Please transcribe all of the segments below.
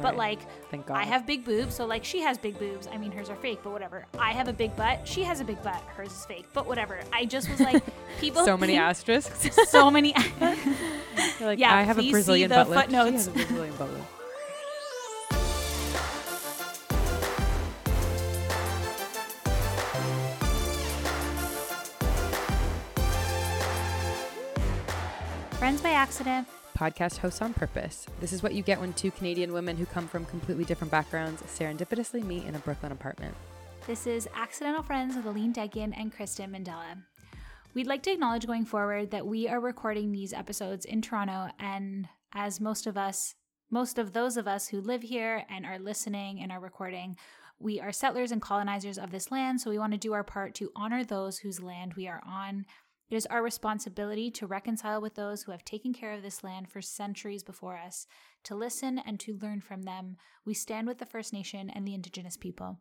But like, Thank God. I have big boobs, so like she has big boobs. I mean, hers are fake, but whatever. I have a big butt. She has a big butt. Hers is fake, but whatever. I just was like, people. so many asterisks. so many. Like, Yeah, I have a Brazilian butt lift. She has a Brazilian butt lift. Friends by accident. Podcast hosts on purpose. This is what you get when two Canadian women who come from completely different backgrounds serendipitously meet in a Brooklyn apartment. This is Accidental Friends with Aline Degian and Kristen Mandela. We'd like to acknowledge going forward that we are recording these episodes in Toronto, and as most of us, most of those of us who live here and are listening and are recording, we are settlers and colonizers of this land, so we want to do our part to honor those whose land we are on. It is our responsibility to reconcile with those who have taken care of this land for centuries before us, to listen and to learn from them. We stand with the First Nation and the Indigenous people.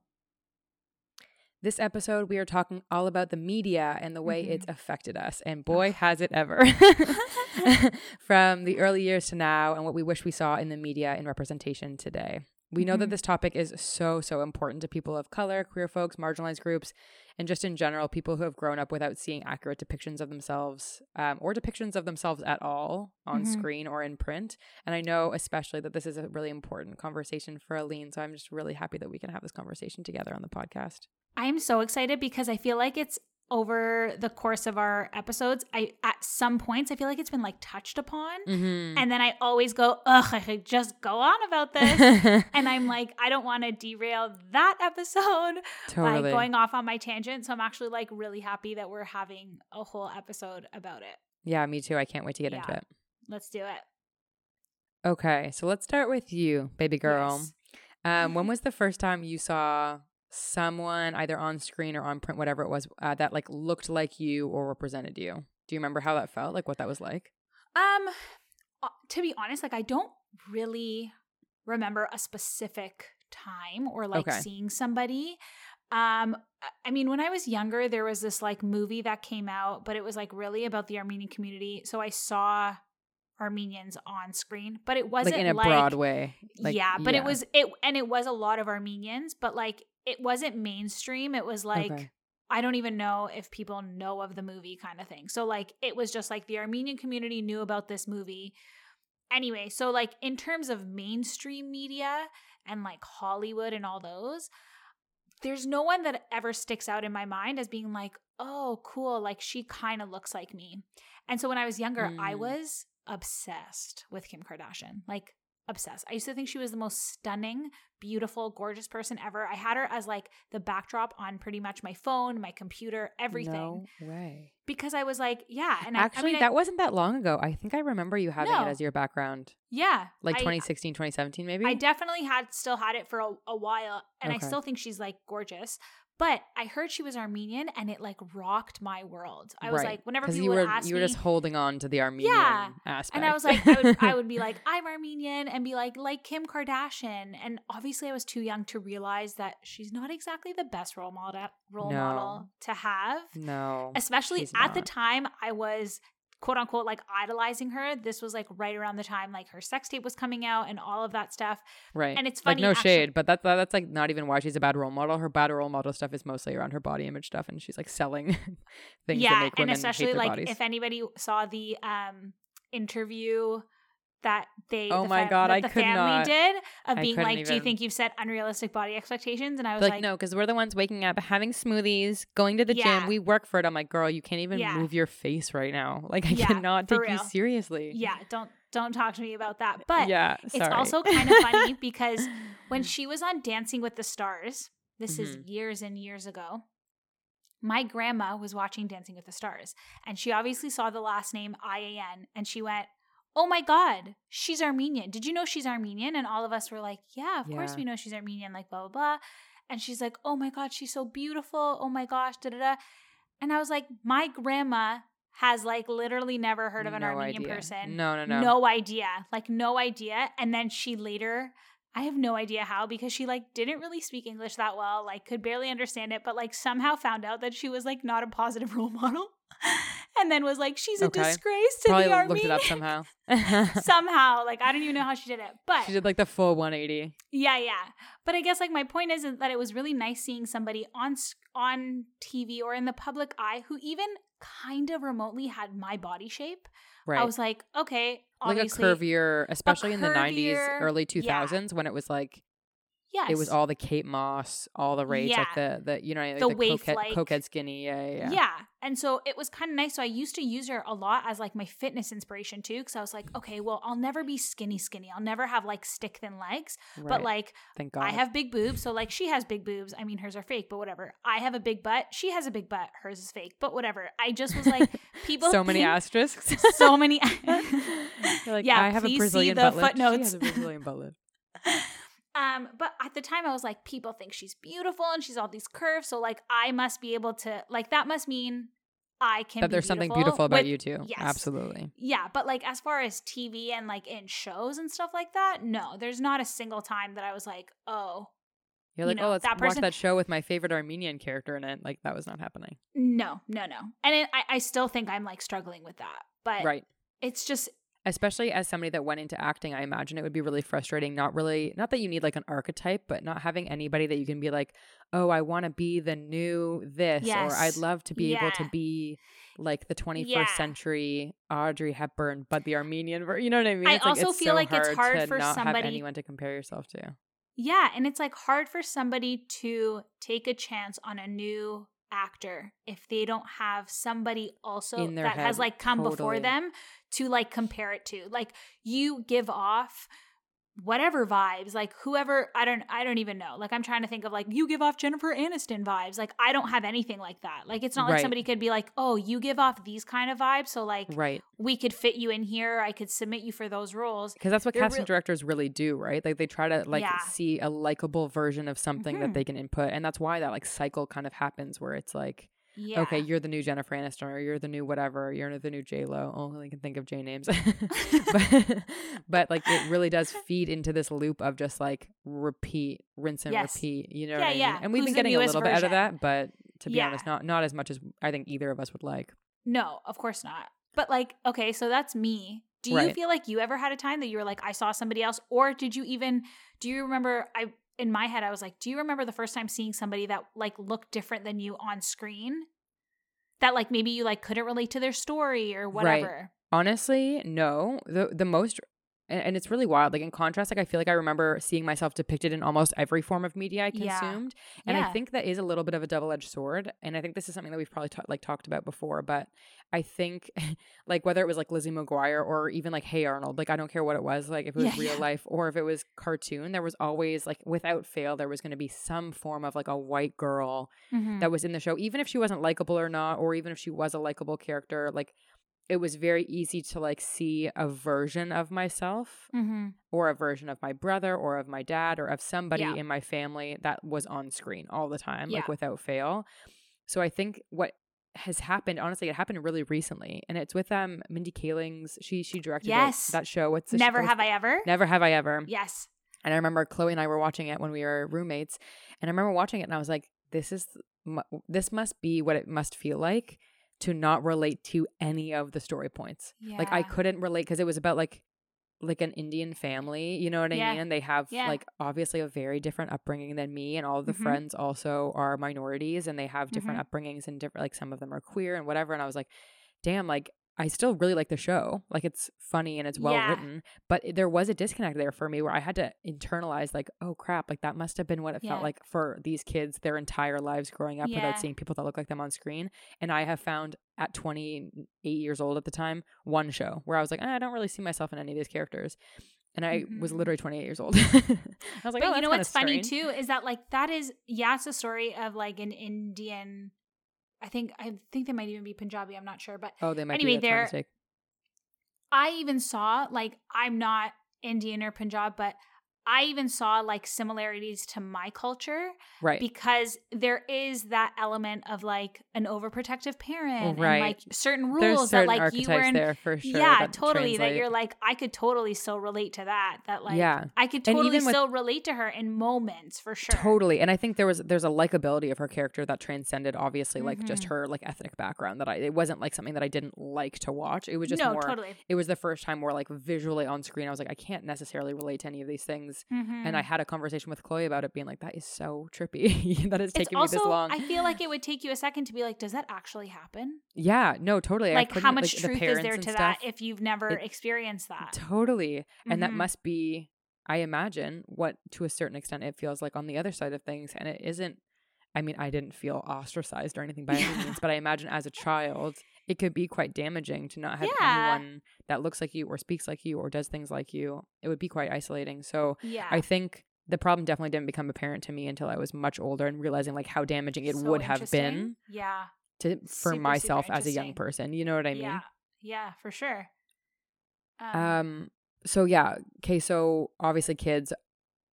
This episode, we are talking all about the media and the way Mhm. it's affected us. And boy, has it ever. From the early years to now, and what we wish we saw in the media in representation today. We know that Mhm. this topic is so, so important to people of color, queer folks, marginalized groups, and just in general, people who have grown up without seeing accurate depictions of themselves um, or depictions of themselves at all on Mhm. screen or in print. And I know especially that this is a really important conversation for Aline. So I'm just really happy that we can have this conversation together on the podcast. I'm so excited because I feel like it's over the course of our episodes. I at some points I feel like it's been like touched upon, Mm-hmm. and then I always go, "Ugh, I could just go on about this." and I'm like, I don't want to derail that episode totally. by going off on my tangent. So I'm actually like really happy that we're having a whole episode about it. yeah, me too. I can't wait to get into it. Let's do it. Okay, so let's start with you, baby girl. Yes. Um, when was the first time you saw someone either on screen or on print, whatever it was, uh, that like looked like you or represented you? Do you remember how that felt? Like what that was like? Um, uh, to be honest, like I don't really remember a specific time or like Okay. seeing somebody. Um, I- mean, when I was younger, there was this like movie that came out, but it was like really about the Armenian community. So I saw Armenians on screen, but it wasn't like in a like, Broadway. Like, yeah, but it was it, and it was a lot of Armenians, but like it wasn't mainstream. It was like. Okay. I don't even know if people know of the movie kind of thing. So like it was just like the Armenian community knew about this movie. Anyway, so like in terms of mainstream media and like Hollywood and all those, there's no one that ever sticks out in my mind as being like, "Oh, cool, like she kind of looks like me." And so when I was younger, I Mm. was obsessed with Kim Kardashian. Like obsessed. I used to think she was the most stunning, beautiful, gorgeous person ever. I had her as like the backdrop on pretty much my phone, my computer, everything. No way. Because I was like, yeah. And Actually, I mean, I- that wasn't that long ago. I think I remember you having No. it as your background, yeah, like I- 2016, 2017, maybe. I definitely had still had it for a, a while, and I still think she's like gorgeous. But I heard she was Armenian, and it like rocked my world. I was like, whenever people you were would ask you were me, just holding on to the Armenian Yeah. aspect. and I was like, I would, I would be like, I'm Armenian, and be like, like Kim Kardashian. And obviously, I was too young to realize that she's not exactly the best role model role No. model to have. no. especially at the time I was quote unquote like idolizing her. This was like right around the time like her sex tape was coming out and all of that stuff. Right. And it's like funny, no actually- shade, but that's that's like not even why she's a bad role model. Her bad role model stuff is mostly around her body image stuff, and she's like selling things yeah, and especially like bodies. if anybody saw the um interview that they Oh the my God, that I the could family not. did of I being like, do you think you've set unrealistic body expectations? And I was like, like, no, because we're the ones waking up, having smoothies, going to the Yeah. gym. We work for it. I'm like, girl, you can't even Yeah. move your face right now. Like, I Yeah, cannot take you seriously. yeah, don't don't talk to me about that. But yeah, It's also kind of funny because when she was on Dancing with the Stars, this is Mhm. years and years ago, my grandma was watching Dancing with the Stars and she obviously saw the last name IAN and she went, Oh my God, she's Armenian. Did you know she's Armenian? And all of us were like, Yeah, of course we know she's Armenian, like blah, blah, blah. And she's like, Oh my God, she's so beautiful. Oh my gosh, da da da. And I was like, My grandma has like literally never heard of an No Armenian idea. person No, no, no. no idea like no idea and then she later i have no idea how because she like didn't really speak english that well like could barely understand it but like somehow found out that she was like not a positive role model and then was like, she's a Okay. disgrace to Probably the army. looked it up somehow. Somehow, like I don't even know how she did it, but she did like the full 180. yeah, yeah. But I guess like my point is that it was really nice seeing somebody on on TV or in the public eye who even kind of remotely had my body shape. Right. I was like, okay, like a curvier, especially in the 90s, curvier- early yeah. 2000s when it was like yes, it was all the Kate Moss, all the rage, like the the you know like The the, cokehead, cokehead skinny, yeah, yeah, yeah. yeah. And so it was kind of nice. So I used to use her a lot as like my fitness inspiration too, because I was like, okay, well, I'll never be skinny, skinny. I'll never have like stick thin legs, but like thank God. I have big boobs, so like she has big boobs. I mean, hers are fake, but whatever. I have a big butt. She has a big butt. Hers is fake, but whatever. I just was like, people. so many asterisks. so many. Like, Yeah, I have a Brazilian butt lift. She footnotes. has a Brazilian butt lift. Um, but at the time, I was like, people think she's beautiful and she's all these curves, so like I must be able to like that must mean I can. That there's something beautiful about with- you too. yes. Absolutely. Yeah, but like as far as TV and like in shows and stuff like that, no, there's not a single time that I was like, oh, You're You like, know, oh, let's that watch that show with my favorite Armenian character in it. Like that was not happening. no, no, no. And it, I, I still think I'm like struggling with that, but Right. it's just especially as somebody that went into acting i imagine it would be really frustrating not really not that you need like an archetype but not having anybody that you can be like oh i want to be the new this or i'd love to be able to be like the 21st Yeah. century audrey hepburn but the armenian ver- you know what i mean? I It's, also it's feel so like it's hard for not somebody- have anyone to compare yourself to. Yeah, and it's like hard for somebody to take a chance on a new actor if they don't have somebody also that has like come before them to like compare it to. Like you give off whatever vibes like whoever i don't i don't even know. Like i'm trying to think of like you give off jennifer aniston vibes. Like i don't have anything like that. Like it's not like somebody could be like oh you give off these kind of vibes so like right. we could fit you in here. I could submit you for those roles. Because that's what They're casting real- directors really do right? Like they try to like Yeah. see a likable version of something Mhm. that they can input and that's why that like cycle kind of happens where it's like yeah okay, you're the new Jennifer Aniston, or you're the new whatever, you're the new J Lo. Only I can think of J names, but but like it really does feed into this loop of just like repeat, rinse and Yes. repeat. You know, Yeah, what I mean? yeah. And we've Who's been getting a little bit out of that, but to be Yeah. honest, not not as much as I think either of us would like. No, of course not. But like, okay, so that's me. Do you Right. feel like you ever had a time that you were like, I saw somebody else, or did you even? Do you remember? I in my head, I was like, do you remember the first time seeing somebody that like looked different than you on screen? That like maybe you like couldn't relate to their story or Right. whatever. Honestly, no. The the most and, and it's really wild. Like in contrast, like I feel like I remember seeing myself depicted in almost every form of media I Yeah. consumed, and Yeah. I think that is a little bit of a double edged sword. And I think this is something that we've probably ta- like talked about before. But I think like whether it was like Lizzie McGuire or even like Hey Arnold, like I don't care what it was, like if it was Yeah, real yeah. life or if it was cartoon, there was always like without fail there was going to be some form of like a white girl Mhm. that was in the show, even if she wasn't likable or not, or even if she was a likable character, like it was very easy to like see a version of myself Mhm. or a version of my brother or of my dad or of somebody Yeah. in my family that was on screen all the time, Yeah. like without fail. So I think what has happened, honestly, it happened really recently, and it's with um Mindy Kaling's. She she directed that- Yes. that, show. What's the Never have I ever. Never have I ever. Yes. And I remember Chloe and I were watching it when we were roommates, and I remember watching it and I was like, "This is this must be what it must feel like to not relate to any of the story points. Like I couldn't relate because it was about like like an Indian family, you know what I Yeah. mean? They have Yeah. like obviously a very different upbringing than me, and all of the Mhm. friends also are minorities, and they have different Mhm. upbringings and different like some of them are queer and whatever. And I was like, damn, like I still really like the show. Like it's funny and it's well Yeah. written, but there was a disconnect there for me where I had to internalize like, oh crap, like that must have been what it Yeah. felt like for these kids their entire lives growing up Yeah. without seeing people that look like them on screen. And I have found at 28 years old at the time one show where I was like, "Ah, I don't really see myself in any of these characters. And I was Mhm. literally 28 years old. I was like, but oh, you know what's funny strange." too is that like that is yeah, it's a story of like an Indian. I think I think they might even be Punjabi. I'm not sure, but Oh, they might Anyway, be they're- I even saw like I'm not Indian or Punjab, but I even saw like similarities to my culture right. because there is that element of like an overprotective parent Right. and like certain rules certain that like you were in there for sure. yeah, that totally. That you're like, I could totally still relate to that. That like, Yeah. I could totally even with- still relate to her in moments for sure. Totally. And I think there was there's a likability of her character that transcended obviously like just Mhm. her like ethnic background that I it wasn't like something that I didn't like to watch. It was just no, more totally. it was the first time where like visually on screen I was like I can't necessarily relate to any of these things. Mhm. And I had a conversation with Chloe about it being like that is so trippy that it's it's taken also, me this long. I feel like it would take you a second to be like, does that actually happen? yeah, no, totally. Like, how much like, the truth is there to that if you've never it- experienced that? Totally. And that Mhm. must be, I imagine, what to a certain extent it feels like on the other side of things. And it isn't, I mean, I didn't feel ostracized or anything by any means, but I imagine as a child, it could be quite damaging to not have Yeah. anyone that looks like you or speaks like you or does things like you. It would be quite isolating. So Yeah. I think the problem definitely didn't become apparent to me until I was much older and realizing like how damaging it So would have been Yeah. to for Super, super myself as a young person. You know what I mean? Yeah. Yeah, for sure. Um. So yeah. Okay. So obviously, kids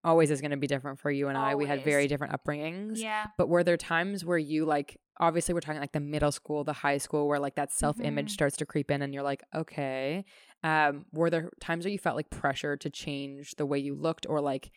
always is going to be different for you and I. We had very different upbringings. yeah. But were there times where you like? Obviously, we're talking like the middle school, the high school, where like that self image Mhm. starts to creep in, and you're like, okay. Um. Were there times where you felt like pressure to change the way you looked, or like?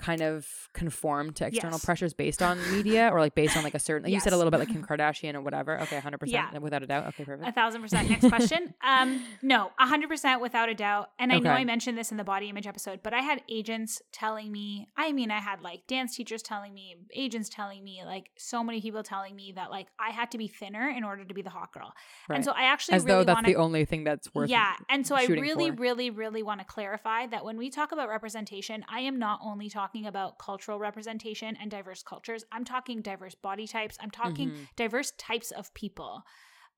Kind of conform to external Yes. pressures based on media or like based on like a certain you said a little bit like Kim Kardashian or whatever. Okay, 100% Yeah. without a doubt. Okay, perfect. A thousand percent. Next question. Um, no, a hundred percent without a doubt. And I know I mentioned this in the body image episode, but I had agents telling me. I mean, I had like dance teachers telling me, agents telling me, like so many people telling me that like I had to be thinner in order to be the hot girl. Right. And so I actually As really though that's want the only thing that's worth Yeah, and so I shooting really, really, really want to clarify that when we talk about representation, I am not only talking about cultural representation and diverse cultures. I'm talking diverse body types. I'm talking Mhm. diverse types of people.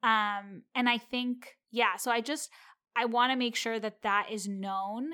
Um, and I think, yeah, so I just, I want to make sure that that is known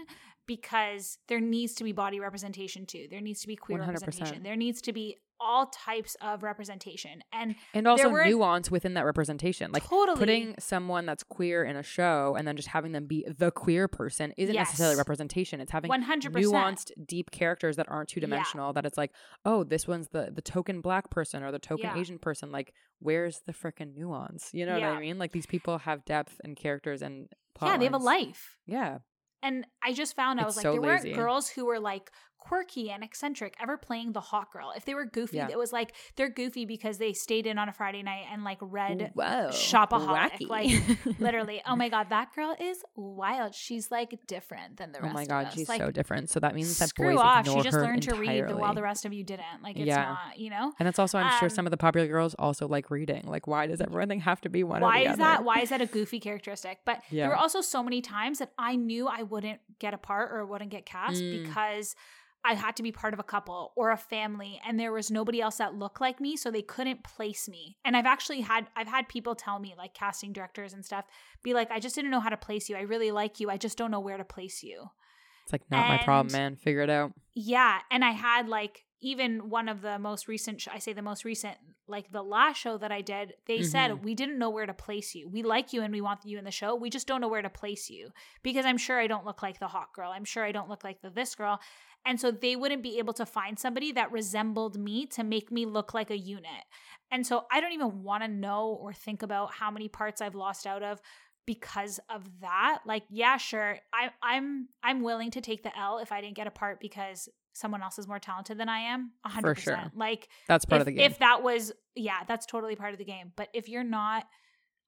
because there needs to be body representation too. There needs to be queer 100%. representation. There needs to be all types of representation. And and also were- nuance within that representation. Like totally. putting someone that's queer in a show and then just having them be the queer person isn't necessarily representation. It's having 100%. nuanced deep characters that aren't two dimensional that it's like oh this one's the the token black person or the token Yeah. asian person. Like where's the freaking nuance? You know what i mean? Like these people have depth and characters and plot yeah, they have a life. yeah. And I just found I It's was like, so there lazy. weren't girls who were like quirky and eccentric ever playing the hot girl. If they were goofy, Yeah. it was like they're goofy because they stayed in on a Friday night and like read Whoa, shopaholic, wacky. like, literally. Oh my god, that girl is wild. She's like different than the rest. Of you. Oh my god she's like, so different so that means that screw boys off. She just learned to read while the rest of you didn't. Like it's Yeah. not, you know. And it's also, I'm sure Um, some of the popular girls also like reading. Like, why does everything have to be one? why is that why is that a goofy characteristic but Yeah. there were also so many times that i knew i wouldn't get a part or wouldn't get cast Mm. because i had to be part of a couple or a family and there was nobody else that looked like me so they couldn't place me and i've actually had i've had people tell me like casting directors and stuff be like i just didn't know how to place you i really like you i just don't know where to place you It's like not my problem, man. Figure it out. yeah, and I had like even one of the most recent sh- I say the most recent like the last show that I did, they Mhm. said we didn't know where to place you. We like you and we want you in the show. We just don't know where to place you because I'm sure I don't look like the hot girl. I'm sure I don't look like the this girl. And so they wouldn't be able to find somebody that resembled me to make me look like a unit. And so I don't even want to know or think about how many parts I've lost out of because of that. Like, yeah, sure. I I'm I'm willing to take the L if I didn't get a part because someone else is more talented than I am. A hundred For sure. Like That's part if, of the game. if that was yeah, that's totally part of the game. But if you're not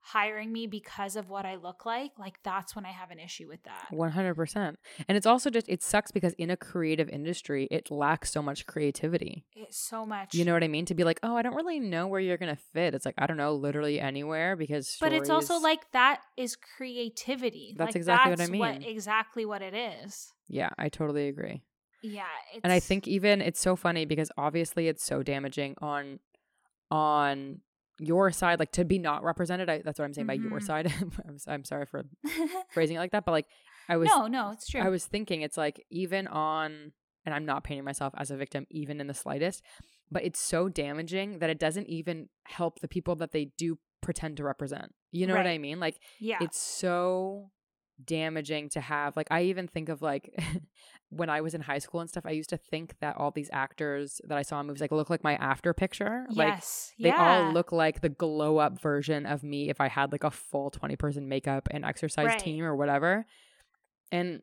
hiring me because of what I look like, like that's when I have an issue with that. One hundred percent. And it's also just it sucks because in a creative industry, it lacks so much creativity. It's so much. You know what I mean? To be like, oh, I don't really know where you're gonna fit. It's like I don't know, literally anywhere because. but it's also like that is creativity. That's Like, exactly what I that's mean. exactly what it is. yeah, I totally agree. Yeah, it's, and I think even it's so funny because obviously it's so damaging on on your side, like to be not represented. I, that's what I'm saying by your Mhm. side. I'm, I'm sorry for phrasing it like that, but like I was no, no, it's true. I was thinking it's like even on and I'm not painting myself as a victim even in the slightest, but it's so damaging that it doesn't even help the people that they do pretend to represent. You know what I mean? Like yeah, it's so damaging to have. Like I even think of like when I was in high school and stuff, I used to think that all these actors that I saw in movies like look like my after picture. Like yes. they yeah. all look like the glow up version of me if I had like a full 20 person makeup and exercise Right. team or whatever. And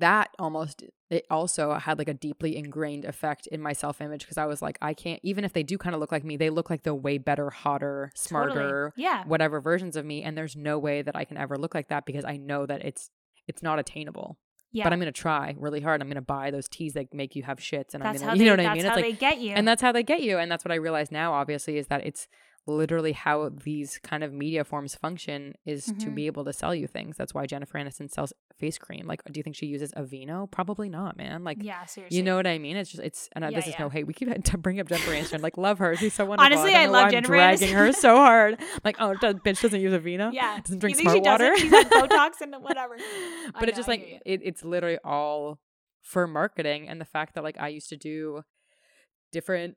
that almost it also had like a deeply ingrained effect in my self image because I was like, I can't even if they do kind of look like me, they look like the way better, hotter, Totally. smarter, Yeah. whatever versions of me. And there's no way that I can ever look like that because I know that it's it's not attainable. Yeah. But I'm gonna try really hard. I'm gonna buy those teas that make you have shits and that's I'm how gonna they, you know what I mean? how It's like they get you. and that's how they get you. And that's what I realize now, obviously, is that it's literally how these kind of media forms function is to Mhm. be able to sell you things. That's why Jennifer Aniston sells face cream. Like, do you think she uses Aveeno? Probably not, man. Like, yeah, seriously. you know what I mean? It's just, it's, and Yeah, this is yeah. no hate. We keep to bring up Jennifer Aniston. Like, love her. She's so wonderful. Honestly, I know love why I'm Jennifer dragging Aniston. her so hard. Like, oh, does, bitch doesn't use Aveeno. Yeah. Doesn't drink smart she water. doesn't? She's had Botox and whatever. I but it's just like it, it's literally all for marketing and the fact that like i used to do different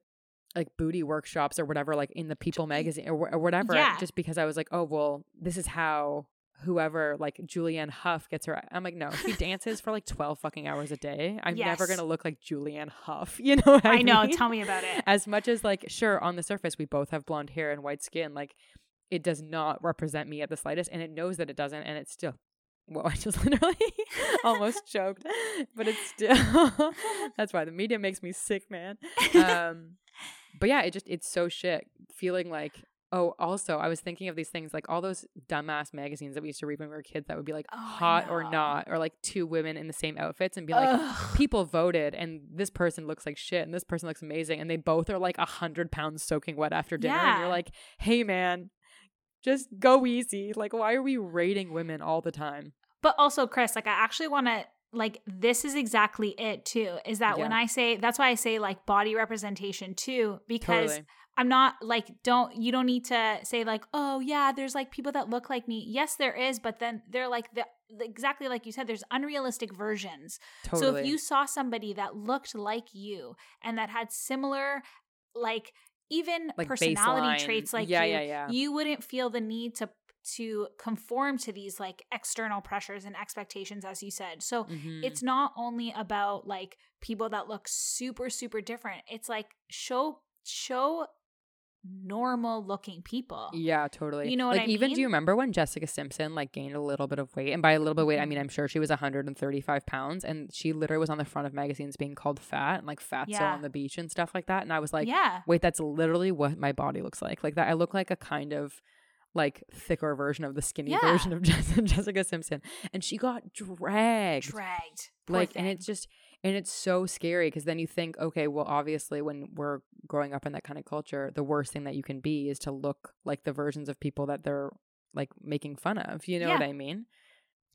like booty workshops or whatever like in the people magazine or, or whatever Yeah. just because i was like oh well this is how whoever like julianne hough gets her i'm like no she dances for like 12 fucking hours a day i'm never gonna look like julianne hough you know what i, I know. Tell me about it. as much as like sure on the surface we both have blonde hair and white skin like it does not represent me at the slightest and it knows that it doesn't and it's still well i just literally almost choked but it's still that's why the media makes me sick man um but yeah it just it's so shit feeling like oh also i was thinking of these things like all those dumbass magazines that we used to read when we were kids that would be like Oh, hot or not or like two women in the same outfits and be like Ugh. people voted and this person looks like shit and this person looks amazing and they both are like a hundred pounds soaking wet after dinner and you're like hey man just go easy like why are we rating women all the time? But also, Chris, like I actually want to like this is exactly it too. Is that when I say that's why I say like body representation too because totally I'm not like don't you don't need to say like oh yeah there's like people that look like me. Yes, there is, but then they're like the the- exactly like you said there's unrealistic versions. totally So if you saw somebody that looked like you and that had similar like even Like personality baseline. traits like Yeah, you, yeah, yeah. you wouldn't feel the need to to conform to these like external pressures and expectations as you said. So Mhm. it's not only about like people that look super super different. It's like show show normal looking people. Yeah, totally. You know what like I even do you remember when Jessica Simpson like gained a little bit of weight? And by a little bit of weight, I mean Mhm. I'm sure she was 135 pounds, and she literally was on the front of magazines being called fat and like fatso Yeah. on the beach and stuff like that. And I was like, yeah. wait, that's literally what my body looks like. Like that, I look like a kind of like thicker version of the skinny Yeah. version of Jessica Simpson, and she got dragged Dragged. Like and it's just and it's so scary because then you think okay well obviously when we're growing up in that kind of culture the worst thing that you can be is to look like the versions of people that they're like making fun of you know Yeah. what i mean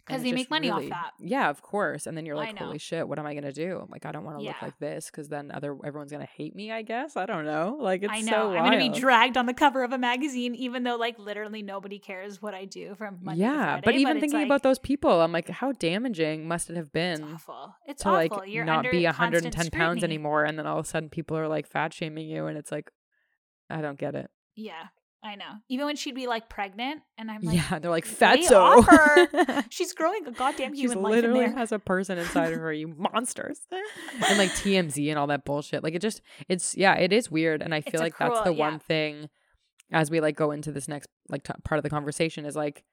'Cause they make money off that. yeah of course. And then you're like holy shit what am i gonna do? Like i don't want to look like this because then other everyone's gonna hate me i guess? I don't know. Like it's I know. so I'm gonna be dragged on the cover of a magazine, even though like literally nobody cares what I do from Monday yeah Friday, but even it's thinking like, about those people i'm like how damaging must it have it's been awful. It's to awful. like You're not under be constant 110 pounds anymore and then all of a sudden people are like fat shaming you and it's like i don't get it. Yeah, I know. Even when she'd be like pregnant, and I'm like, yeah they're like "Lay fatso her. she's growing a goddamn human in literally there. has a person inside of her, you monsters. and like TMZ and all that bullshit. Like it just it's yeah, it is weird and I feel like that's the yeah. one thing as we like go into this next like t- part of the conversation is like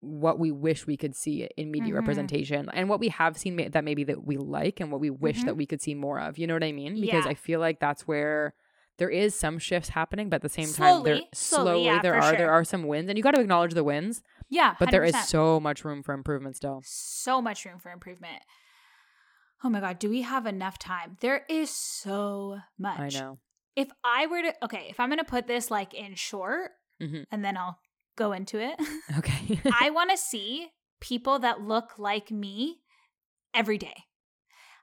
what we wish we could see in media Mhm. representation and what we have seen ma- that maybe that we like and what we wish Mhm. that we could see more of. You know what I mean? Because Yeah. I feel like that's where there is some shifts happening, but at the same time, there Slowly, slowly, slowly, yeah, there are there are some wins, and you got to acknowledge the wins. Yeah, But there is 100%. so much room for improvement still. so much room for improvement. Oh my god, do we have enough time? There is so much. I know. If I were to okay, if I'm gonna put this like in short, Mhm. and then I'll go into it. Okay. I want to see people that look like me every day.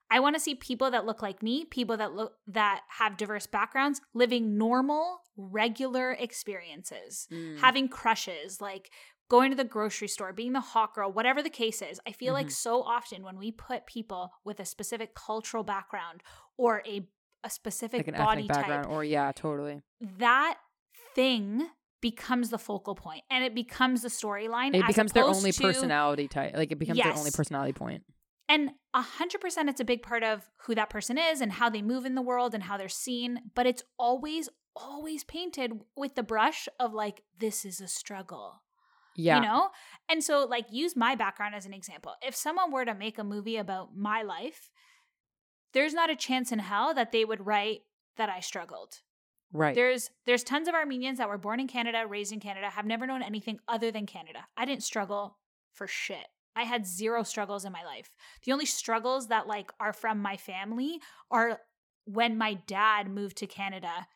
I want to see people that look like me, people that look that have diverse backgrounds, living normal, regular experiences, Mm. having crushes, like going to the grocery store, being the hot girl, whatever the case is. I feel like Mhm. so often when we put people with a specific cultural background or a a specific like body type, or yeah, totally. that thing becomes the focal point and it becomes the storyline. It becomes their only to- personality type. Like it becomes their only personality point. And a hundred percent, it's a big part of who that person is and how they move in the world and how they're seen. But it's always, always painted with the brush of like, this is a struggle. Yeah. You know? And so, like, use my background as an example. If someone were to make a movie about my life, there's not a chance in hell that they would write that I struggled. right. There's there's tons of Armenians that were born in Canada, raised in Canada, have never known anything other than Canada. I didn't struggle for shit. I had zero struggles in my life. The only struggles that like are from my family are when my dad moved to Canada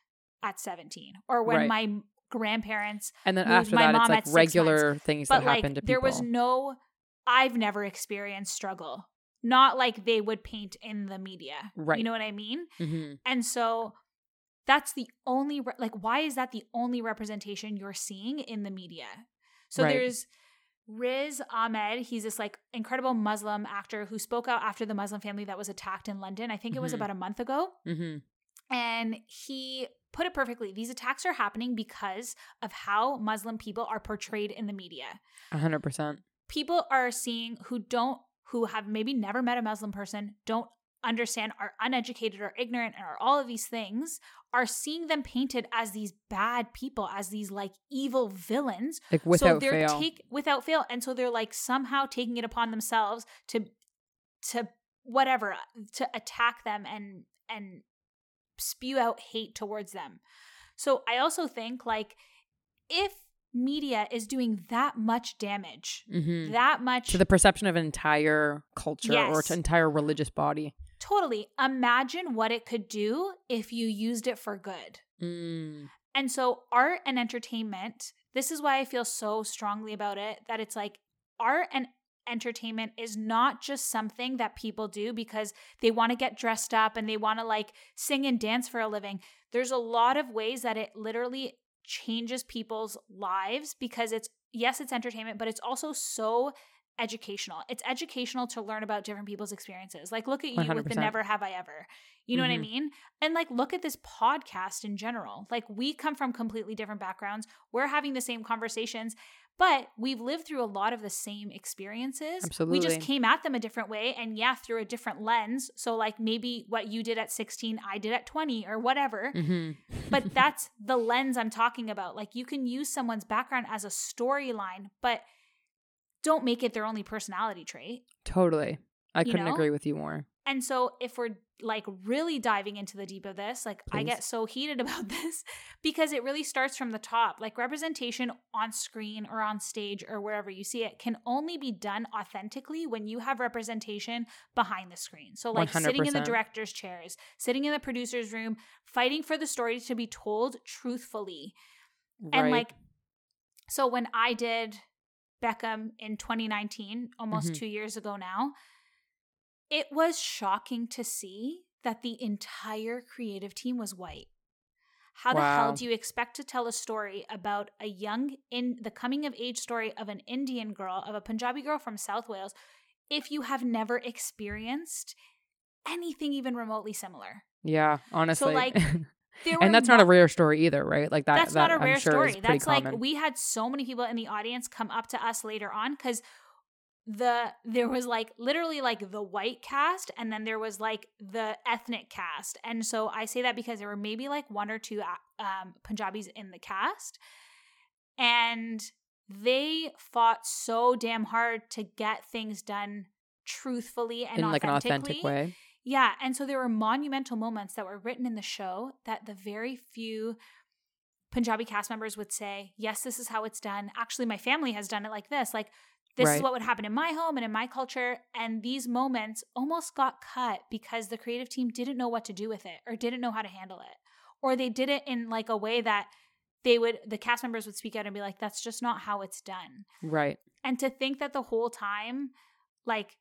at 17 or when Right. my grandparents and then after my that, mom it's at like regular things but that like happen to people. there was no I've never experienced struggle. Not like they would paint in the media. Right. You know what I mean? Mhm. And so that's the only re- like why is that the only representation you're seeing in the media? So Right. there's Riz Ahmed, he's this like incredible Muslim actor who spoke out after the Muslim family that was attacked in London. I think it was Mhm. about a month ago. Mhm. And he put it perfectly. These attacks are happening because of how Muslim people are portrayed in the media hundred percent. people are seeing who don't who have maybe never met a muslim person don't understand are uneducated or ignorant and are all of these things are seeing them painted as these bad people as these like evil villains Like so without they're fail. take without fail and so they're like somehow taking it upon themselves to to whatever to attack them and and spew out hate towards them so i also think like if media is doing that much damage Mhm. that much to the perception of an entire culture or Yes. to entire religious body. Totally imagine what it could do if you used it for good Mm. And so, art and entertainment, this is why I feel so strongly about it that it's like art and entertainment is not just something that people do because they want to get dressed up and they want to like sing and dance for a living. There's a lot of ways that it literally changes people's lives because it's, yes, it's entertainment, but it's also so educational. It's educational to learn about different people's experiences. Like, look at you with the Never Have I Ever. You know what I Mhm. mean? And like, look at this podcast in general. Like, we come from completely different backgrounds. We're having the same conversations, but we've lived through a lot of the same experiences. Absolutely. We just came at them a different way and, yeah, through a different lens. So, like, maybe what you did at 16, I did at 20 or whatever. Mhm. But that's the lens I'm talking about. Like, you can use someone's background as a storyline, but don't make it their only personality trait. totally. I You couldn't know? agree with you more. And so, if we're like really diving into the deep of this, like I get so heated about this because it really starts from the top. Like, representation on screen or on stage or wherever you see it can only be done authentically when you have representation behind the screen. So, like sitting in the director's chairs, sitting in the producer's room, fighting for the story to be told truthfully. And like, so when I did Beckham in 2019, almost Mhm. two years ago now, it was shocking to see that the entire creative team was white. How the hell do you expect to tell a story about a young in the coming of age story of an Indian girl, of a Punjabi girl from South Wales, if you have never experienced anything even remotely similar? yeah, honestly. So like, and that's not a rare story either, right? Like that. that's that not a I'm rare sure story. That's like common. we had so many people in the audience come up to us later on because the there was like literally like the white cast and then there was like the ethnic cast and so i say that because there were maybe like one or two uh, um, punjabis in the cast and they fought so damn hard to get things done truthfully and in like an authentic way. Yeah, and so there were monumental moments that were written in the show that the very few Punjabi cast members would say, "Yes, this is how it's done. Actually, my family has done it like this. Like this is what would happen in my home and in my culture." And these moments almost got cut because the creative team didn't know what to do with it or didn't know how to handle it. Or they did it in like a way that they would the cast members would speak out and be like, "That's just not how it's done." Right. And to think that the whole time, like,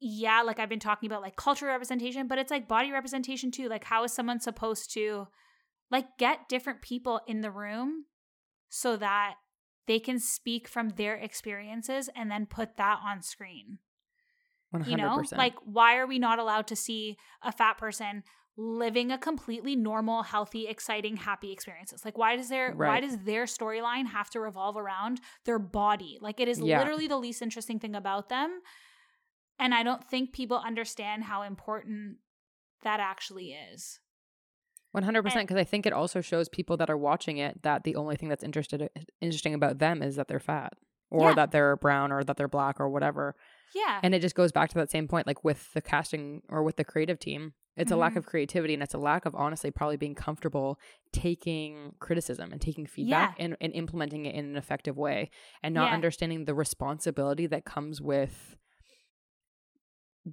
yeah, like I've been talking about like cultural representation, but it's like body representation too. Like, how is someone supposed to like get different people in the room so that they can speak from their experiences and then put that on screen? One You know, like, why are we not allowed to see a fat person living a completely normal, healthy, exciting, happy experiences. Like why does their why does their storyline have to revolve around their body? Like it is Yeah. literally the least interesting thing about them. And I don't think people understand how important that actually is. One hundred percent, because I think it also shows people that are watching it that the only thing that's interested interesting about them is that they're fat, or Yeah. that they're brown, or that they're black, or whatever. Yeah. And it just goes back to that same point, like with the casting or with the creative team, it's a lack Mhm. of creativity, and it's a lack of honestly probably being comfortable taking criticism and taking feedback Yeah. and, and implementing it in an effective way, and not Yeah. understanding the responsibility that comes with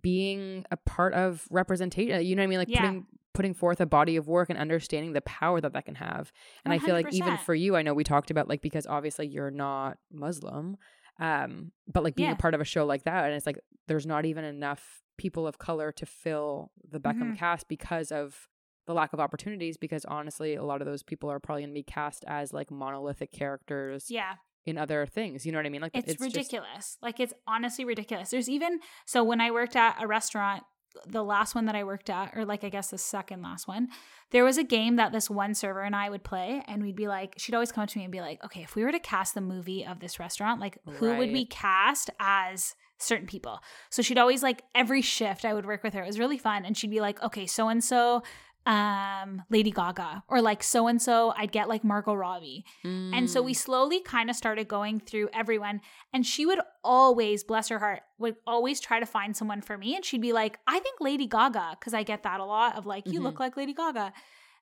being a part of representation. You know what I mean? Like Yeah. putting putting forth a body of work and understanding the power that that can have. And I feel like even for you, I know we talked about like because obviously you're not Muslim, um, but like being Yeah. a part of a show like that, and it's like there's not even enough people of color to fill the Beckham Mhm. cast because of the lack of opportunities. Because honestly, a lot of those people are probably going to be cast as like monolithic characters yeah. In other things. You know what I mean? Like It's, just- ridiculous. like it's honestly ridiculous. There's even so when I worked at a restaurant, the last one that I worked at, or like I guess the second last one, there was a game that this one server and I would play, and we'd be like, she'd always come up to me and be like, okay, if we were to cast the movie of this restaurant, like who would we cast as certain people? So she'd always like every shift I would work with her. It was really fun, and she'd be like, okay, so and so. Um, Lady Gaga, or like so and so, I'd get like Margot Robbie, and so we Mm. slowly kind of started going through everyone. And she would always, bless her heart, would always try to find someone for me. And she'd be like, I think Lady Gaga, because I get that a lot of like, you Mhm. look like Lady Gaga.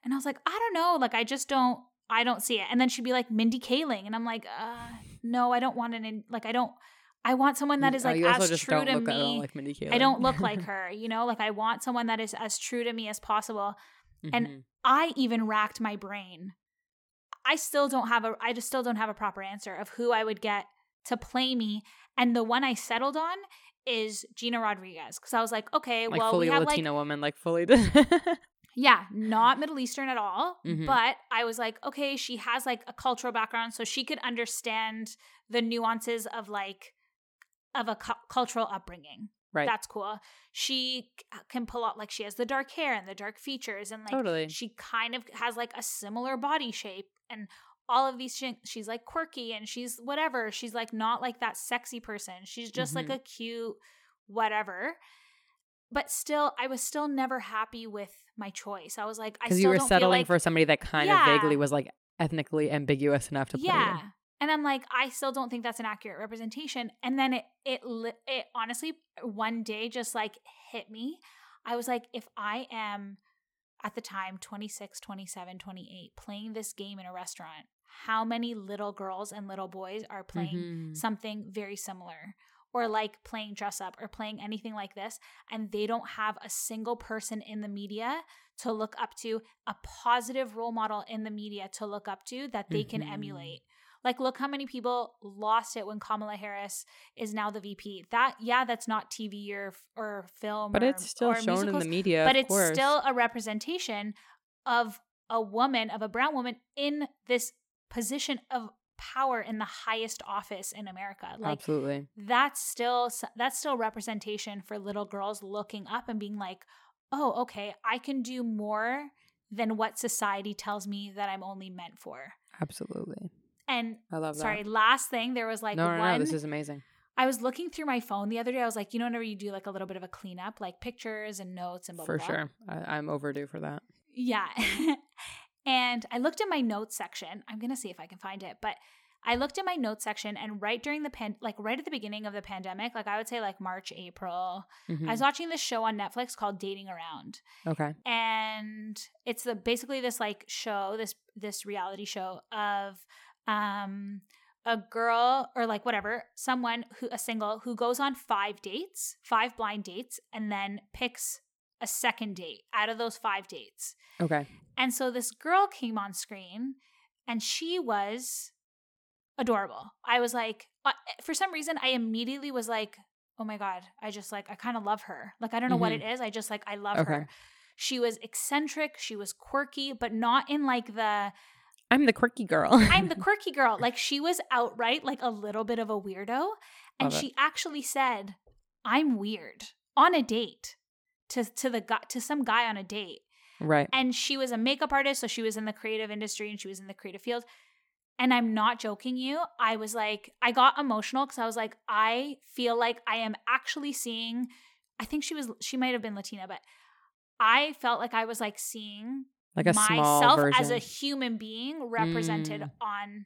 And I was like, I don't know. Like, I just don't, I don't see it. And then she'd be like, Mindy Kaling. And I'm like, uh, no, I don't want an, in- like, I don't, I want someone that is Oh, like also as true to look at all me. like. I don't look like her, you know? Like, I want someone that is as true to me as possible. and- Mhm. I even racked my brain. I still don't have a I just still don't have a proper answer of who I would get to play me. And the one I settled on is Gina Rodriguez because I was like, okay, like well, fully we have Latina like woman, like fully. yeah, not Middle Eastern at all, Mhm. but I was like, okay, she has like a cultural background, so she could understand the nuances of like of a cu- cultural upbringing. right. That's cool. She can pull out like she has the dark hair and the dark features and like Totally. she kind of has like a similar body shape and all of these things. She's like quirky and she's whatever. She's like not like that sexy person. She's just like Mhm. a cute whatever. But still, I was still never happy with my choice. I was like, I Because you were settling like, for somebody that kind Yeah. of vaguely was like ethnically ambiguous enough to play yeah. And I'm like, I still don't think that's an accurate representation. And then it, it, it honestly, one day just like hit me. I was like, if I am at the time 26, 27, 28, playing this game in a restaurant, how many little girls and little boys are playing Mhm. something very similar? Or like playing dress up or playing anything like this, and they don't have a single person in the media to look up to, a positive role model in the media to look up to that they can Mhm. emulate. Like, look how many people lost it when Kamala Harris is now the VP. That, yeah, that's not TV or or film, But or, it's still shown in the media. but it's course. still a representation of a woman, of a brown woman in this position of power in the highest office in America. Like absolutely. that's still that's still representation for little girls looking up and being like, "Oh, okay, I can do more than what society tells me that I'm only meant for." Absolutely. And I love sorry, that. last thing there was like no, no, one no. This is amazing. I was looking through my phone the other day. I was like, you know, whenever you do like a little bit of a cleanup, like pictures and notes and blah For blah. sure. I, I'm overdue for that. Yeah. and I looked at my notes section. I'm going to see if I can find it, but I looked at my notes section and right during the pan like right at the beginning of the pandemic, like I would say like March, April, Mhm. I was watching this show on Netflix called Dating Around. okay. And it's the basically this like show, this this reality show of um a girl or like whatever, someone who a single who goes on five dates, five blind dates and then picks a second date out of those five dates. Okay. And so this girl came on screen and she was adorable. I was like, uh, for some reason, I immediately was like, oh my God, I just like, I kind of love her. Like, I don't know what it is. I just like, I love Okay. her. She was eccentric. She was quirky, but not in like the, I'm the quirky girl. I'm the quirky girl. Like, she was outright like a little bit of a weirdo. And Love it. she actually said, I'm weird on a date to, to the guy, to some guy on a date. Right. And she was a makeup artist, so she was in the creative industry and she was in the creative field. And I'm not joking you. I was like, I got emotional because I was like, I feel like I am actually seeing, I think she was, she might have been Latina, but I felt like I was like seeing Like a small myself as a human being represented Mm. on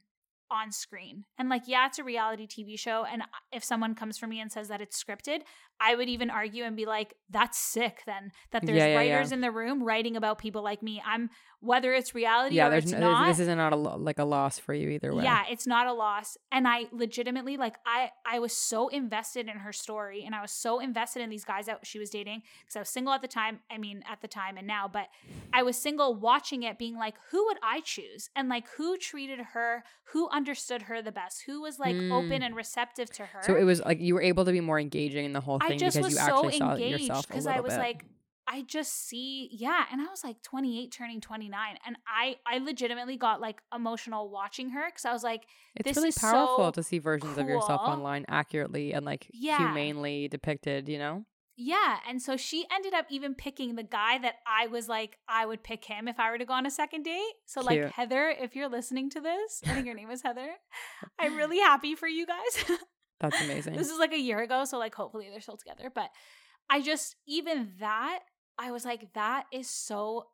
on screen. And like yeah, it's a reality TV show and if someone comes for me and says that it's scripted, I would even argue and be like that's sick then that there's Yeah, yeah, writers yeah. in the room writing about people like me. I'm whether it's reality yeah, or it's no, not. this is not a lo- like a loss for you either way. Yeah, it's not a loss. And I legitimately like I I was so invested in her story and I was so invested in these guys that she was dating because I was single at the time. I mean, at the time and now, but I was single watching it being like who would I choose? And like who treated her, who understood her the best, who was like open Mm. and receptive to her. So it was like you were able to be more engaging in the whole I just because was you so saw engaged yourself because I was bit. like, I just see, yeah, and I was like 28 turning 29, and I I legitimately got like emotional watching her because I was like, it's really powerful so to see versions of yourself online accurately and like Yeah. humanely depicted. You know. yeah, and so she ended up even picking the guy that I was like, I would pick him if I were to go on a second date. So like Heather, if you're listening to this, I think your name is Heather. I'm really happy for you guys. That's amazing. this is like a year ago, so like hopefully they're still together. But I just even that I was like, that is so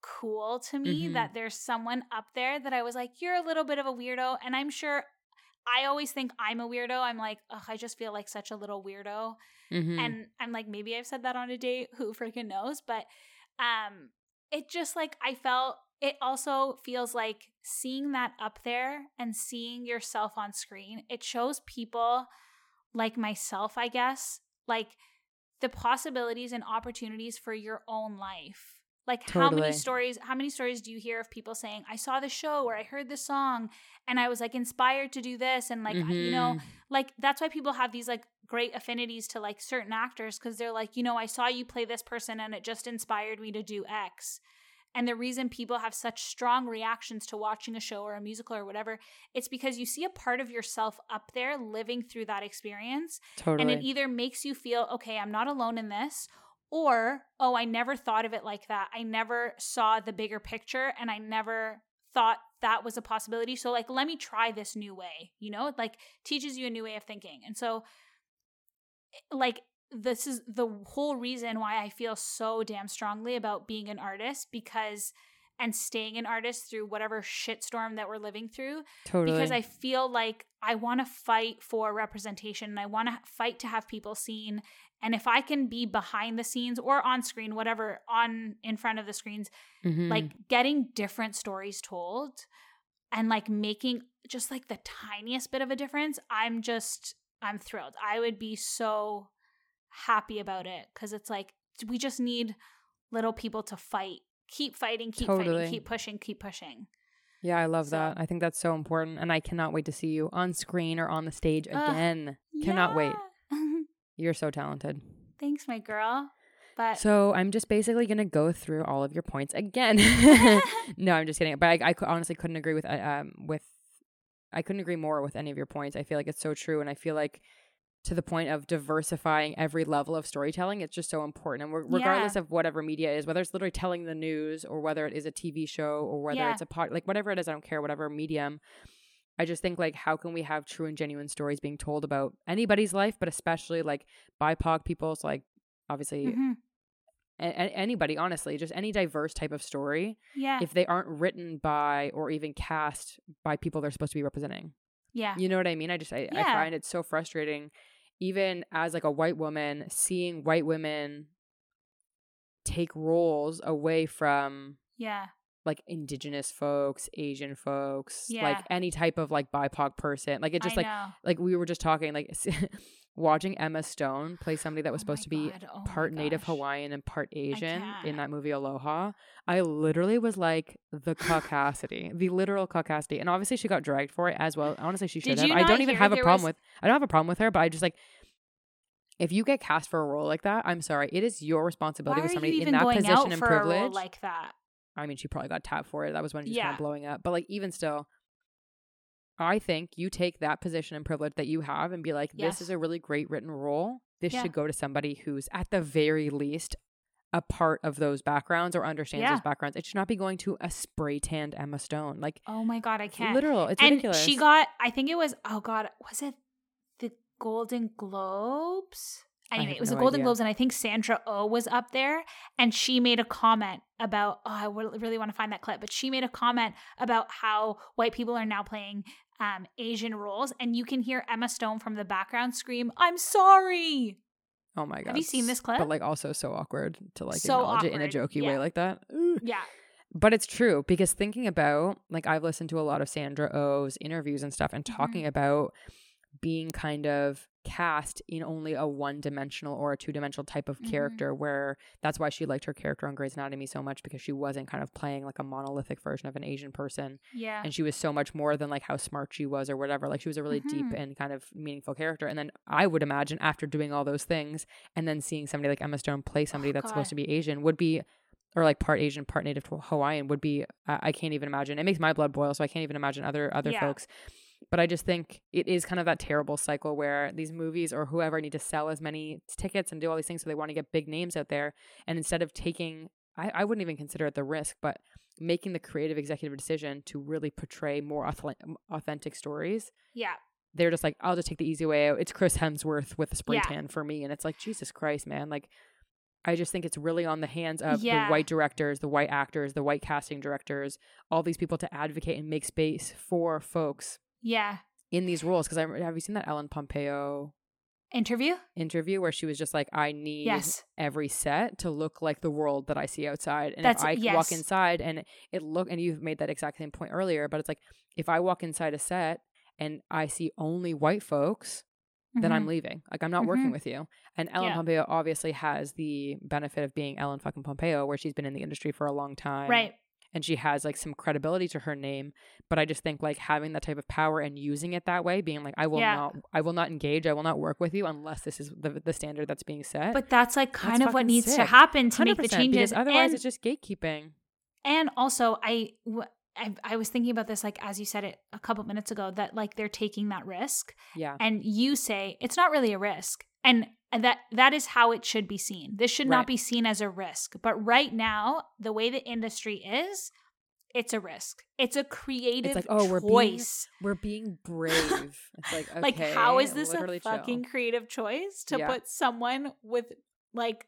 cool to me Mhm. that there's someone up there that I was like, you're a little bit of a weirdo, and I'm sure. I always think I'm a weirdo. I'm like, ugh, I just feel like such a little weirdo. Mhm. And I'm like, maybe I've said that on a date. Who freaking knows? But um, it just like I felt. It also feels like seeing that up there and seeing yourself on screen. It shows people like myself, I guess, like the possibilities and opportunities for your own life. Like how many stories how many stories do you hear of people saying I saw the show or I heard the song and I was like inspired to do this and like you know Mhm. like that's why people have these like great affinities to like certain actors because they're like you know i saw you play this person and it just inspired me to do x and the reason people have such strong reactions to watching a show or a musical or whatever it's because you see a part of yourself up there living through that experience totally. and it either makes you feel okay i'm not alone in this or oh i never thought of it like that. I never saw the bigger picture and i never thought that was a possibility. So like let me try this new way you know? It like teaches you a new way of thinking. And so eh, like this is the whole reason why i feel so damn strongly about being an artist because and staying an artist through whatever shitstorm that we're living through totally. because I feel like I want to fight for representation and I want to fight to have people seen. And if I can be behind the scenes or on screen, whatever, on in front of the screens, Mhm. like getting different stories told and like making just like the tiniest bit of a difference, I'm just, I'm thrilled. I would be so happy about it because it's like we just need little people to fight. Keep fighting, keep Totally. fighting, keep pushing, keep pushing. Yeah, I love So- that. I think that's so important. And I cannot wait to see you on screen or on the stage again. Cannot wait. You're so talented. Thanks, my girl. But So I'm just basically going to go through all of your points again. no, I'm just kidding. But I, I honestly couldn't agree with, uh, um, with, I couldn't agree more with any of your points. I feel like it's so true. And I feel like to the point of diversifying every level of storytelling, it's just so important. And re- regardless of whatever media is whether it's literally telling the news or whether it is a TV show or whether Yeah. it's a pod, like whatever it is, I don't care, whatever medium. I just think like how can we have true and genuine stories being told about anybody's life, but especially like BIPOC people's like obviously Mhm. a- a- anybody honestly, just any diverse type of story yeah, if they aren't written by or even cast by people they're supposed to be representing. yeah, You know what I mean? I just I, I find it so frustrating even as like a white woman seeing white women take roles away from yeah, like indigenous folks, Asian folks, Yeah. like any type of like BIPOC person. Like it just I like know. like we were just talking like watching Emma Stone play somebody that was Oh supposed to be Oh part native. Hawaiian and part Asian in that movie Aloha. I literally was like the caucasity, the literal caucasity. And obviously she got dragged for it as well. I honestly, she should Did have. I don't even have a problem was- with I don't have a problem with her, but I just like if you get cast for a role like that, I'm sorry. It is your Why responsibility are with somebody in that position and for a role privilege. like that? I mean, she probably got tapped for it. That was when she was kind of blowing up. But like, even still, I think you take that position and privilege that you have and be like, this Yes. is a really great written role. This Yeah. should go to somebody who's at the very least a part of those backgrounds or understands Yeah. those backgrounds. It should not be going to a spray tanned Emma Stone. Like Oh my god, I can't. literal. It's and ridiculous. she got, I think it was, oh god, was it the Golden Globes? Anyway, it was no the Golden idea. Globes, and I think Sandra Oh was up there, and she made a comment about. Oh, I really want to find that clip, but she made a comment about how white people are now playing um, Asian roles, and you can hear Emma Stone from the background scream, "I'm sorry." oh my god. Have you seen this clip? But like also so awkward to like So acknowledge it in a jokey yeah. way like that. Ugh. Yeah, But it's true because thinking about like I've listened to a lot of Sandra Oh's interviews and stuff and talking about being kind of cast in only a one dimensional or a two dimensional type of Mhm. character where that's why she liked her character on Grey's Anatomy so much because she wasn't kind of playing like a monolithic version of an Asian person yeah, and she was so much more than like how smart she was or whatever like she was a really deep Mhm. and kind of meaningful character and then I would imagine after doing all those things and then seeing somebody like Emma Stone play somebody Oh, that's supposed to be Asian would be or like part Asian, part Native to Hawaiian would be. I I can't even imagine. It makes my blood boil, so I can't even imagine other other Yeah. folks. But I just think it is kind of that terrible cycle where these movies or whoever need to sell as many tickets and do all these things, so they want to get big names out there, and instead of taking, I, I wouldn't even consider it the risk, but making the creative executive decision to really portray more auth- authentic stories yeah. they're just like, I'll just take the easy way out. It's Chris Hemsworth with a spray Yeah. tan for me. And it's like, Jesus Christ, man. Like, I just think it's really on the hands of Yeah. the white directors, the white actors, the white casting directors, all these people to advocate and make space for folks Yeah. in these roles. Because I have you seen that Ellen Pompeo Interview? interview where she was just like, I need Yes. every set to look like the world that I see outside. And That's- if I yes. walk inside and it look and you've made that exact same point earlier, but it's like if I walk inside a set and I see only white folks, then I'm Mhm. leaving. Like I'm not working Mhm. with you. And Ellen Yeah. Pompeo obviously has the benefit of being Ellen fucking Pompeo, where she's been in the industry for a long time. right. And she has like some credibility to her name. But I just think like having that type of power and using it that way, being like, I will Yeah. not I will not engage, I will not work with you unless this is the the standard that's being set. But that's like kind of what needs to happen to make the changes. Otherwise and, it's just gatekeeping. and also, I, w- I I was thinking about this like as you said it a couple minutes ago that like they're taking that risk, Yeah. and you say it's not really a risk, and and that that is how it should be seen. This should Right. not be seen as a risk. But right now, the way the industry is, it's a risk. It's a creative it's like, oh, we're being. We're being brave. It's like, like how okay, is this a literally chill. fucking creative choice to Yeah. put someone with like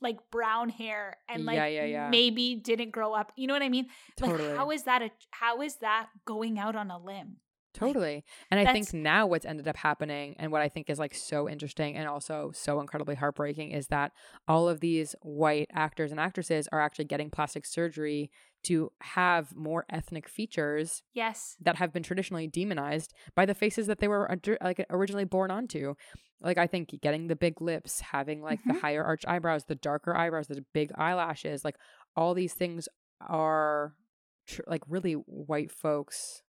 like brown hair and like Yeah, yeah, yeah. maybe didn't grow up you know what i mean Totally. like how is that a how is that going out on a limb Totally. And I think now what's ended up happening and what I think is like so interesting and also so incredibly heartbreaking is that all of these white actors and actresses are actually getting plastic surgery to have more ethnic features yes that have been traditionally demonized by the faces that they were like originally born onto. Like I think getting the big lips, having like the Mhm. higher arch eyebrows, the darker eyebrows, the big eyelashes, like all these things are tr- like really white folks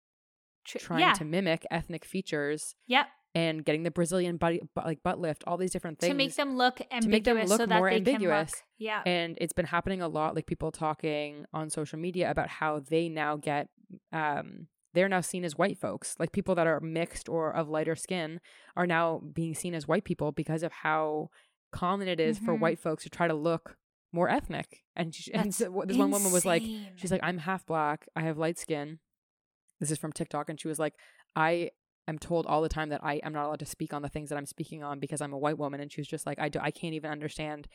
Tr- trying yeah. to mimic ethnic features yep. and getting the Brazilian body, bu- like butt lift, all these different things to make them look ambiguous make them look so that more they ambiguous. can look. yeah. And it's been happening a lot like people talking on social media about how they now get um they're now seen as white folks. Like people that are mixed or of lighter skin are now being seen as white people because of how common it is for Mhm. white folks to try to look more ethnic. And, she, and so- this one woman was like she's like i'm half black. I have light skin this is from tiktok and she was like i am told all the time that i am not allowed to speak on the things that i'm speaking on because i'm a white woman and she was just like i, do, I can't even understand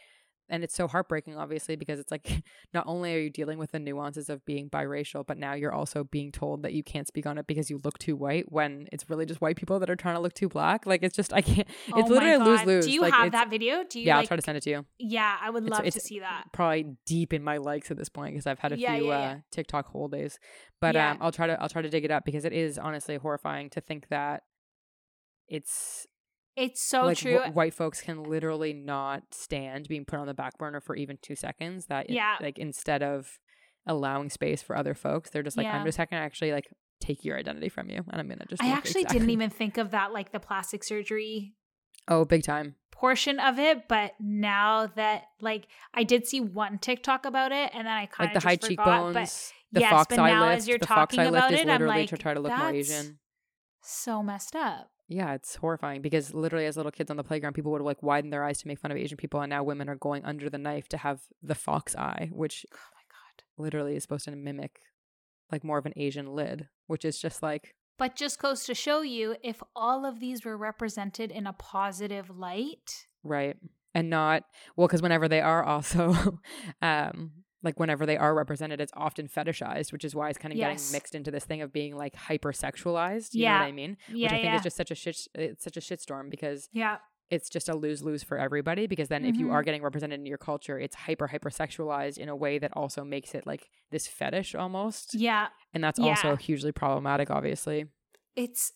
and it's so heartbreaking obviously because it's like not only are you dealing with the nuances of being biracial but now you're also being told that you can't speak on it because you look too white when it's really just white people that are trying to look too black like it's just i can't Oh it's literally God. lose-lose do you like, have that video do you yeah like, i'll try to send it to you yeah i would It's- love to see that probably deep in my likes at this point because I've had a Yeah, few yeah, uh. TikTok whole days. But Yeah. um, I'll try to I'll try to dig it up because it is honestly horrifying to think that it's it's so like true wh- white folks can literally not stand being put on the back burner for even two seconds. That it- Yeah. like instead of allowing space for other folks, they're just like Yeah. I'm just gonna actually like take your identity from you and I'm gonna just i actually exactly- didn't even think of that like the plastic surgery oh big time portion of it, but now that like I did see one TikTok about it, and then I kind like of the high forgot, cheekbones, but the yes, fox but eye now lift. as you're the fox talking about is it, I'm literally like, to try to look more Asian. so messed up. Yeah, it's horrifying because literally as little kids on the playground, people would like widen their eyes to make fun of Asian people, and now women are going under the knife to have the fox eye, which Oh my god. literally is supposed to mimic like more of an Asian lid, which is just like But just goes to show you if all of these were represented in a positive light. right and not well because whenever they are also um like whenever they are represented it's often fetishized which is why it's kind of Yes. getting mixed into this thing of being like hypersexualized you know what i mean Yeah, which i think yeah. is just such a shit it's such a shitstorm because yeah. it's just a lose lose for everybody because then if you are mm-hmm. getting represented in your culture it's hyper hyper sexualized in a way that also makes it like this fetish almost Yeah. and that's Yeah. also hugely problematic obviously It's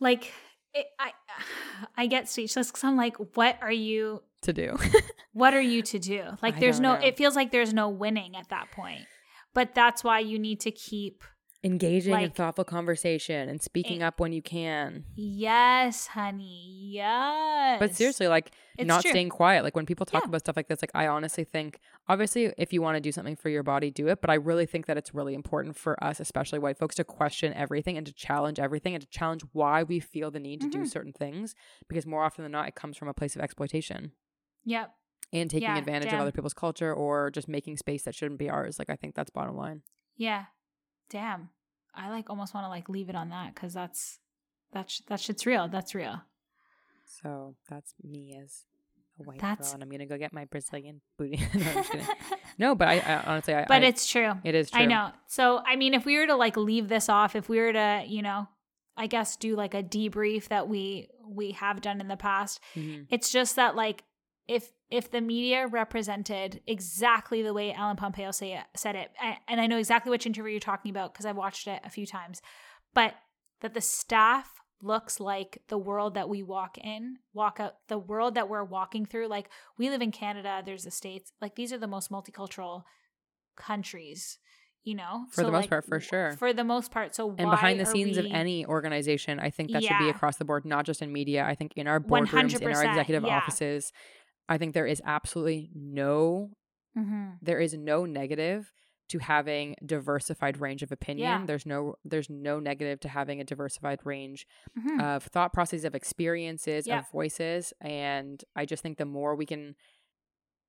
like it, I I get speechless because I'm like, what are you to do what are you to do? Like I there's no know. it feels like there's no winning at that point. But that's why you need to keep engaging in thoughtful conversation and speaking Eh, up when you can yes, honey. Yes. But seriously, like It's not true. staying quiet. Like when people talk Yeah. about stuff like this, like I honestly think, obviously, if you want to do something for your body, do it. But I really think that it's really important for us, especially white folks, to question everything and to challenge everything and to challenge why we feel the need to do Mhm. certain things. Because more often than not, it comes from a place of exploitation Yep. and taking Yeah, advantage damn. of other people's culture or just making space that shouldn't be ours. Like I think that's bottom line. Yeah. Damn. I like almost want to like leave it on that because that's that's that shit's real. That's real. So that's me as a white That's- girl, and I'm gonna go get my Brazilian booty. no. No, but I, I honestly, I, But I- it's true. it is true. I know. So I mean, if we were to like leave this off, if we were to, you know, I guess do like a debrief that we we have done in the past, Mhm. it's just that like if if the media represented exactly the way Ellen Pompeo say it, said it, and I know exactly which interview you're talking about because I've watched it a few times, but that the staff looks like the world that we walk in, walk out, the world that we're walking through. Like we live in Canada, there's the states. Like these are the most multicultural countries, you know. For the most like, part, for sure. For the most part, so and behind the scenes of any organization i think that should be across the board not just in media i think in our boardrooms in our executive yeah. offices i think there is absolutely no Mhm. there is no negative to having diversified range of opinion Yeah. there's no there's no negative to having a diversified range Mhm. of thought processes of experiences Yeah. of voices and i just think the more we can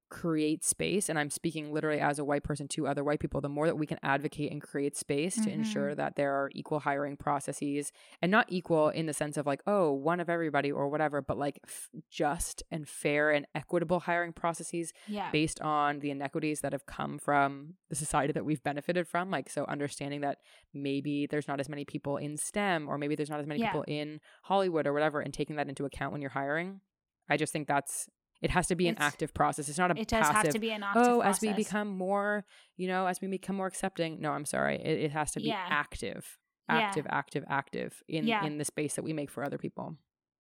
create space and i'm speaking literally as a white person to other white people the more that we can advocate and create space to Mhm. ensure that there are equal hiring processes and not equal in the sense of like oh one of everybody or whatever but like f- just and fair and equitable hiring processes yeah. based on the inequities that have come from the society that we've benefited from. Like, so understanding that maybe there's not as many people in STEM or maybe there's not as many Yeah. people in Hollywood or whatever, and taking that into account when you're hiring. I just think that's it has to be an active process. It's not a It does passive. have to be an oh, active oh, as we become more, you know, as we become more accepting. No, I'm sorry. It, it has to be Yeah. active, Yeah. active, active, active in Yeah. in the space that we make for other people.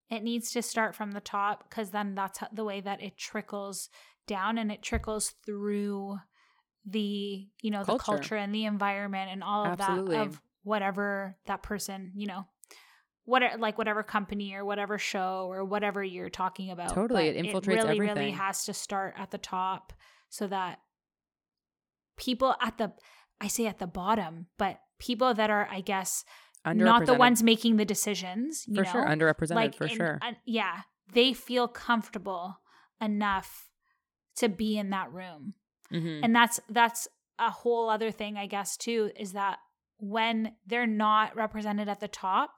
it needs to start from the top because then that's the way that it trickles down and it trickles through the you know the Culture. culture and the environment and all of Absolutely. that of whatever that person you know what like whatever company or whatever show or whatever you're talking about Totally, But it infiltrates really really everything. has to start at the top so that people at the i say at the bottom but people that are i guess not the ones making the decisions you for know? sure, underrepresented for in- sure. uh, yeah, they feel comfortable enough to be in that room. Mhm. And that's that's a whole other thing I guess too is that when they're not represented at the top,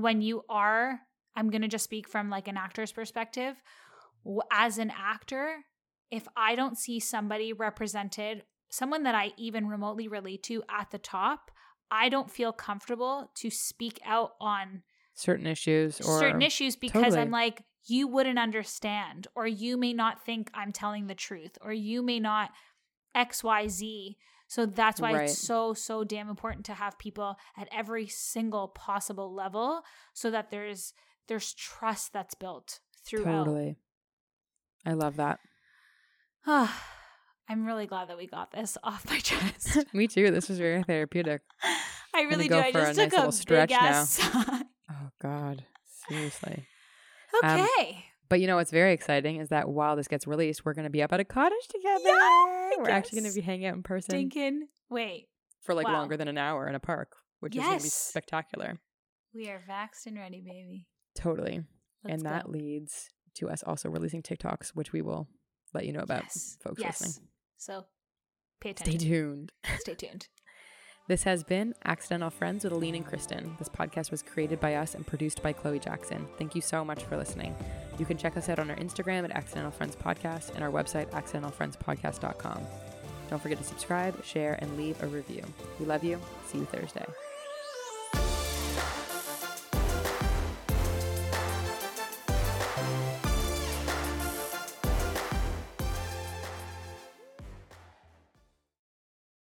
when you are I'm going to just speak from like an actor's perspective, as an actor, if I don't see somebody represented, someone that I even remotely relate to at the top, I don't feel comfortable to speak out on certain issues or certain issues because Totally. I'm like, you wouldn't understand, or you may not think I'm telling the truth, or you may not XYZ. So that's why Right. it's so, so damn important to have people at every single possible level so that there's there's trust that's built throughout. Totally. I love that. I'm really glad that we got this off my chest. Me too. This was very therapeutic. I really do. I just nice took little a stretch big ass sigh. Oh God. Seriously. Okay. Um, But you know what's very exciting is that while this gets released, we're gonna be up at a cottage together. we're actually gonna be hanging out in person Thinking, wait, for like wow. longer than an hour in a park, which is gonna be spectacular. We are vaxxed and ready, baby. Totally. Let's and that leads to us also releasing TikToks, which we will let you know about, yes. folks yes. listening. So pay attention. Stay tuned. Stay tuned. This has been Accidental Friends with Aline and Kristen. This podcast was created by us and produced by Chloe Jackson. Thank you so much for listening. You can check us out on our Instagram at Accidental Friends Podcast and our website, accidentalfriendspodcast.com. Don't forget to subscribe, share, and leave a review. We love you. See you Thursday.